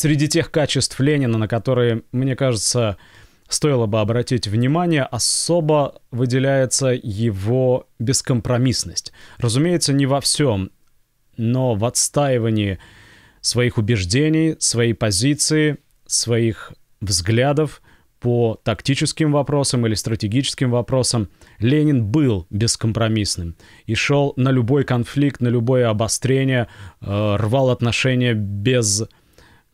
среди тех качеств Ленина, на которые, мне кажется, стоило бы обратить внимание, особо выделяется его бескомпромиссность. Разумеется, не во всем, но в отстаивании своих убеждений, своей позиции, своих взглядов по тактическим вопросам или стратегическим вопросам Ленин был бескомпромиссным и шел на любой конфликт, на любое обострение, э, рвал отношения без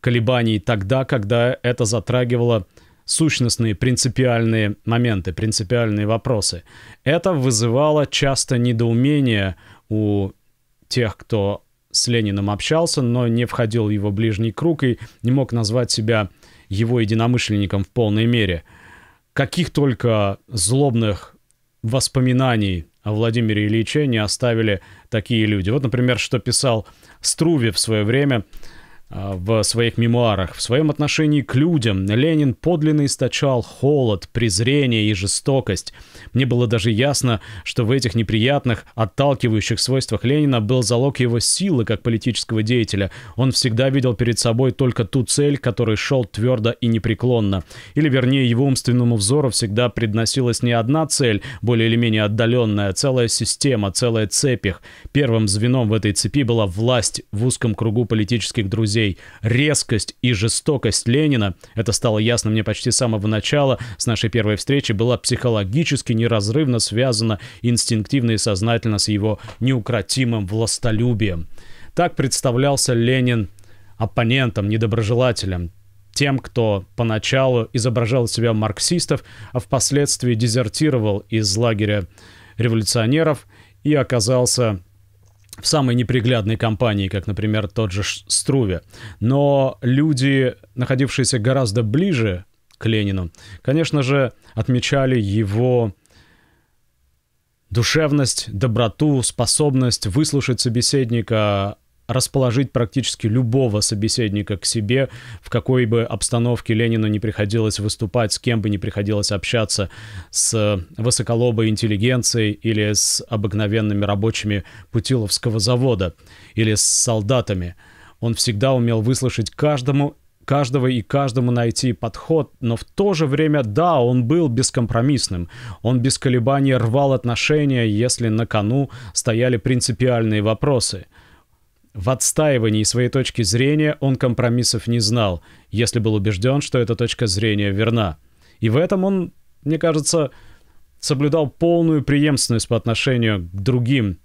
колебаний тогда, когда это затрагивало сущностные принципиальные моменты, принципиальные вопросы. Это вызывало часто недоумение у тех, кто с Лениным общался, но не входил в его ближний круг и не мог назвать себя его единомышленником в полной мере. Каких только злобных воспоминаний о Владимире Ильиче не оставили такие люди. Вот, например, что писал Струве в свое время – в своих мемуарах. В своем отношении к людям Ленин подлинно источал холод, презрение и жестокость. Мне было даже ясно, что в этих неприятных, отталкивающих свойствах Ленина был залог его силы как политического деятеля. Он всегда видел перед собой только ту цель, которой шел твердо и непреклонно. Или, вернее, его умственному взору всегда предносилась не одна цель, более или менее отдаленная, а целая система, целая цепь их. Первым звеном в этой цепи была власть в узком кругу политических друзей друзей. Резкость и жестокость Ленина, это стало ясно мне почти с самого начала, с нашей первой встречи, была психологически неразрывно связана инстинктивно и сознательно с его неукротимым властолюбием. Так представлялся Ленин оппонентом, недоброжелателем, тем, кто поначалу изображал себя марксистов, а впоследствии дезертировал из лагеря революционеров и оказался в самой неприглядной компании, как, например, тот же Струве. Но люди, находившиеся гораздо ближе к Ленину, конечно же, отмечали его душевность, доброту, способность выслушать собеседника, расположить практически любого собеседника к себе, в какой бы обстановке Ленину не приходилось выступать, с кем бы не приходилось общаться, с высоколобой интеллигенцией или с обыкновенными рабочими Путиловского завода или с солдатами. Он всегда умел выслушать каждому каждого и каждому найти подход, но в то же время, да, он был бескомпромиссным. Он без колебаний рвал отношения, если на кону стояли принципиальные вопросы – в отстаивании своей точки зрения он компромиссов не знал, если был убежден, что эта точка зрения верна. И в этом он, мне кажется, соблюдал полную преемственность по отношению к другим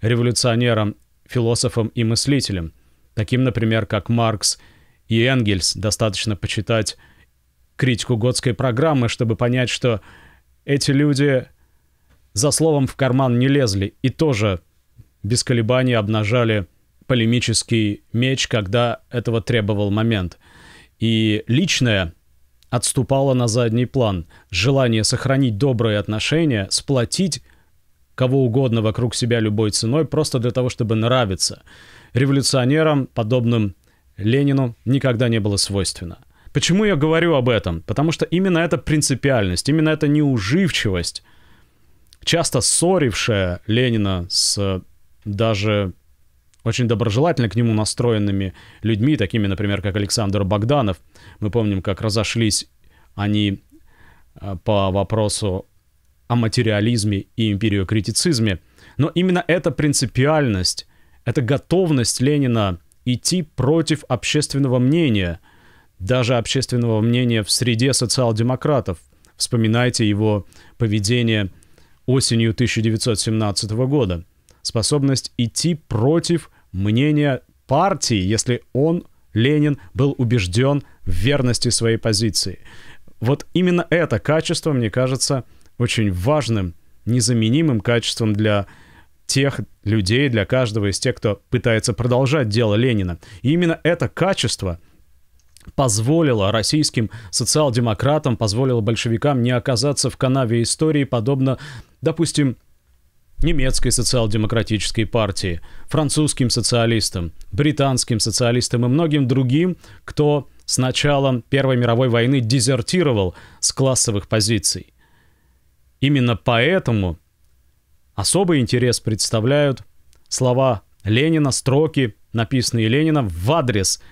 революционерам, философам и мыслителям, таким, например, как Маркс и Энгельс. Достаточно почитать критику готской программы, чтобы понять, что эти люди за словом в карман не лезли и тоже без колебаний обнажали полемический меч, когда этого требовал момент. И личное отступало на задний план. Желание сохранить добрые отношения, сплотить кого угодно вокруг себя любой ценой, просто для того, чтобы нравиться. Революционерам, подобным Ленину, никогда не было свойственно. Почему я говорю об этом? Потому что именно эта принципиальность, именно эта неуживчивость, часто ссорившая Ленина с даже очень доброжелательно к нему настроенными людьми, такими, например, как Александр Богданов. Мы помним, как разошлись они а, по вопросу о материализме и империокритицизме. Но именно эта принципиальность, эта готовность Ленина идти против общественного мнения, даже общественного мнения в среде социал-демократов. Вспоминайте его поведение осенью 1917 года. Способность идти против мнение партии, если он, Ленин, был убежден в верности своей позиции. Вот именно это качество, мне кажется, очень важным, незаменимым качеством для тех людей, для каждого из тех, кто пытается продолжать дело Ленина. И именно это качество позволило российским социал-демократам, позволило большевикам не оказаться в канаве истории, подобно, допустим, немецкой социал-демократической партии, французским социалистам, британским социалистам и многим другим, кто с началом Первой мировой войны дезертировал с классовых позиций. Именно поэтому особый интерес представляют слова Ленина, строки, написанные Лениным в адрес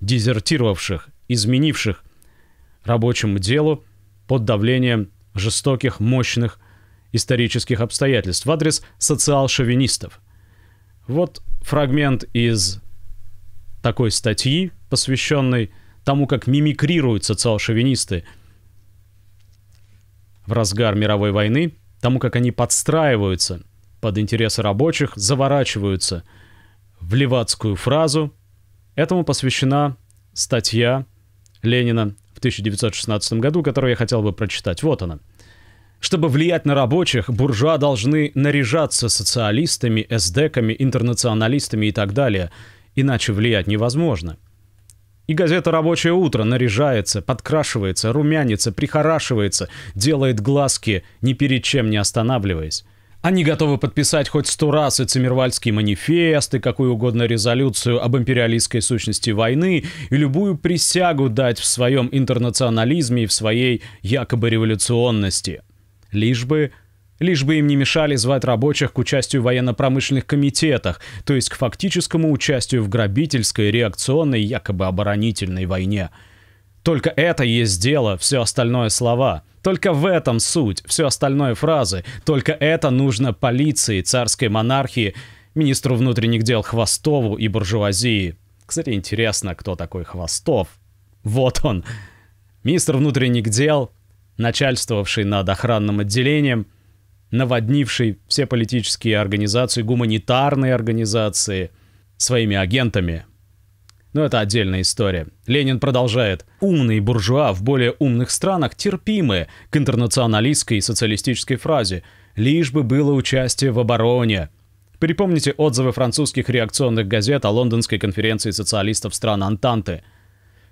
дезертировавших, изменивших рабочему делу под давлением жестоких, мощных исторических обстоятельств в адрес социал-шовинистов. Вот фрагмент из такой статьи, посвященной тому, как мимикрируют социал-шовинисты в разгар мировой войны, тому, как они подстраиваются под интересы рабочих, заворачиваются в левацкую фразу. Этому посвящена статья Ленина в 1916 году, которую я хотел бы прочитать. Вот она. Чтобы влиять на рабочих, буржуа должны наряжаться социалистами, эсдеками, интернационалистами и так далее. Иначе влиять невозможно. И газета «Рабочее утро» наряжается, подкрашивается, румянится, прихорашивается, делает глазки, ни перед чем не останавливаясь. Они готовы подписать хоть сто раз и Циммервальский манифест, и какую угодно резолюцию об империалистской сущности войны, и любую присягу дать в своем интернационализме и в своей якобы революционности. Лишь бы лишь бы им не мешали звать рабочих к участию в военно-промышленных комитетах, то есть к фактическому участию в грабительской, реакционной, якобы оборонительной войне. Только это есть дело, все остальное слова. Только в этом суть, все остальное фразы. Только это нужно полиции, царской монархии, министру внутренних дел Хвостову и буржуазии. Кстати, интересно, кто такой Хвостов? Вот он. Министр внутренних дел, начальствовавший над охранным отделением, наводнивший все политические организации, гуманитарные организации своими агентами. Но это отдельная история. Ленин продолжает. Умные буржуа в более умных странах терпимы к интернационалистской и социалистической фразе «лишь бы было участие в обороне». Припомните отзывы французских реакционных газет о лондонской конференции социалистов стран Антанты –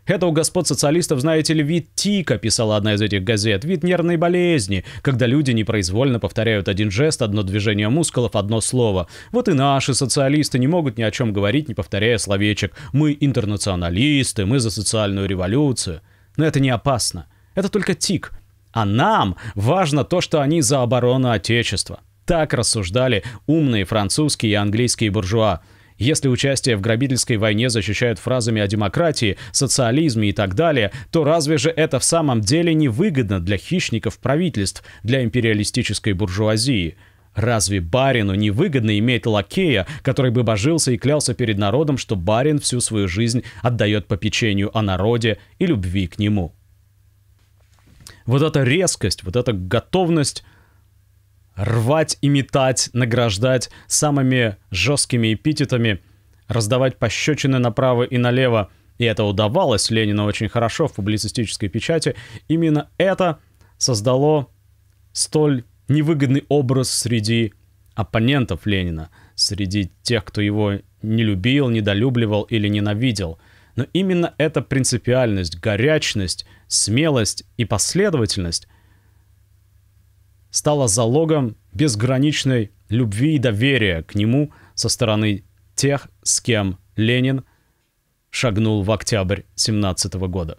это у господ социалистов, знаете ли, вид тика, писала одна из этих газет, вид нервной болезни, когда люди непроизвольно повторяют один жест, одно движение мускулов, одно слово. Вот и наши социалисты не могут ни о чем говорить, не повторяя словечек «мы интернационалисты», «мы за социальную революцию». Но это не опасно. Это только тик. А нам важно то, что они за оборону Отечества. Так рассуждали умные французские и английские буржуа. Если участие в грабительской войне защищают фразами о демократии, социализме и так далее, то разве же это в самом деле не выгодно для хищников правительств, для империалистической буржуазии? Разве барину не выгодно иметь лакея, который бы божился и клялся перед народом, что барин всю свою жизнь отдает попечению о народе и любви к нему? Вот эта резкость, вот эта готовность рвать и метать, награждать самыми жесткими эпитетами, раздавать пощечины направо и налево. И это удавалось Ленину очень хорошо в публицистической печати. Именно это создало столь невыгодный образ среди оппонентов Ленина, среди тех, кто его не любил, недолюбливал или ненавидел. Но именно эта принципиальность, горячность, смелость и последовательность – стало залогом безграничной любви и доверия к нему со стороны тех, с кем Ленин шагнул в октябрь 17 года.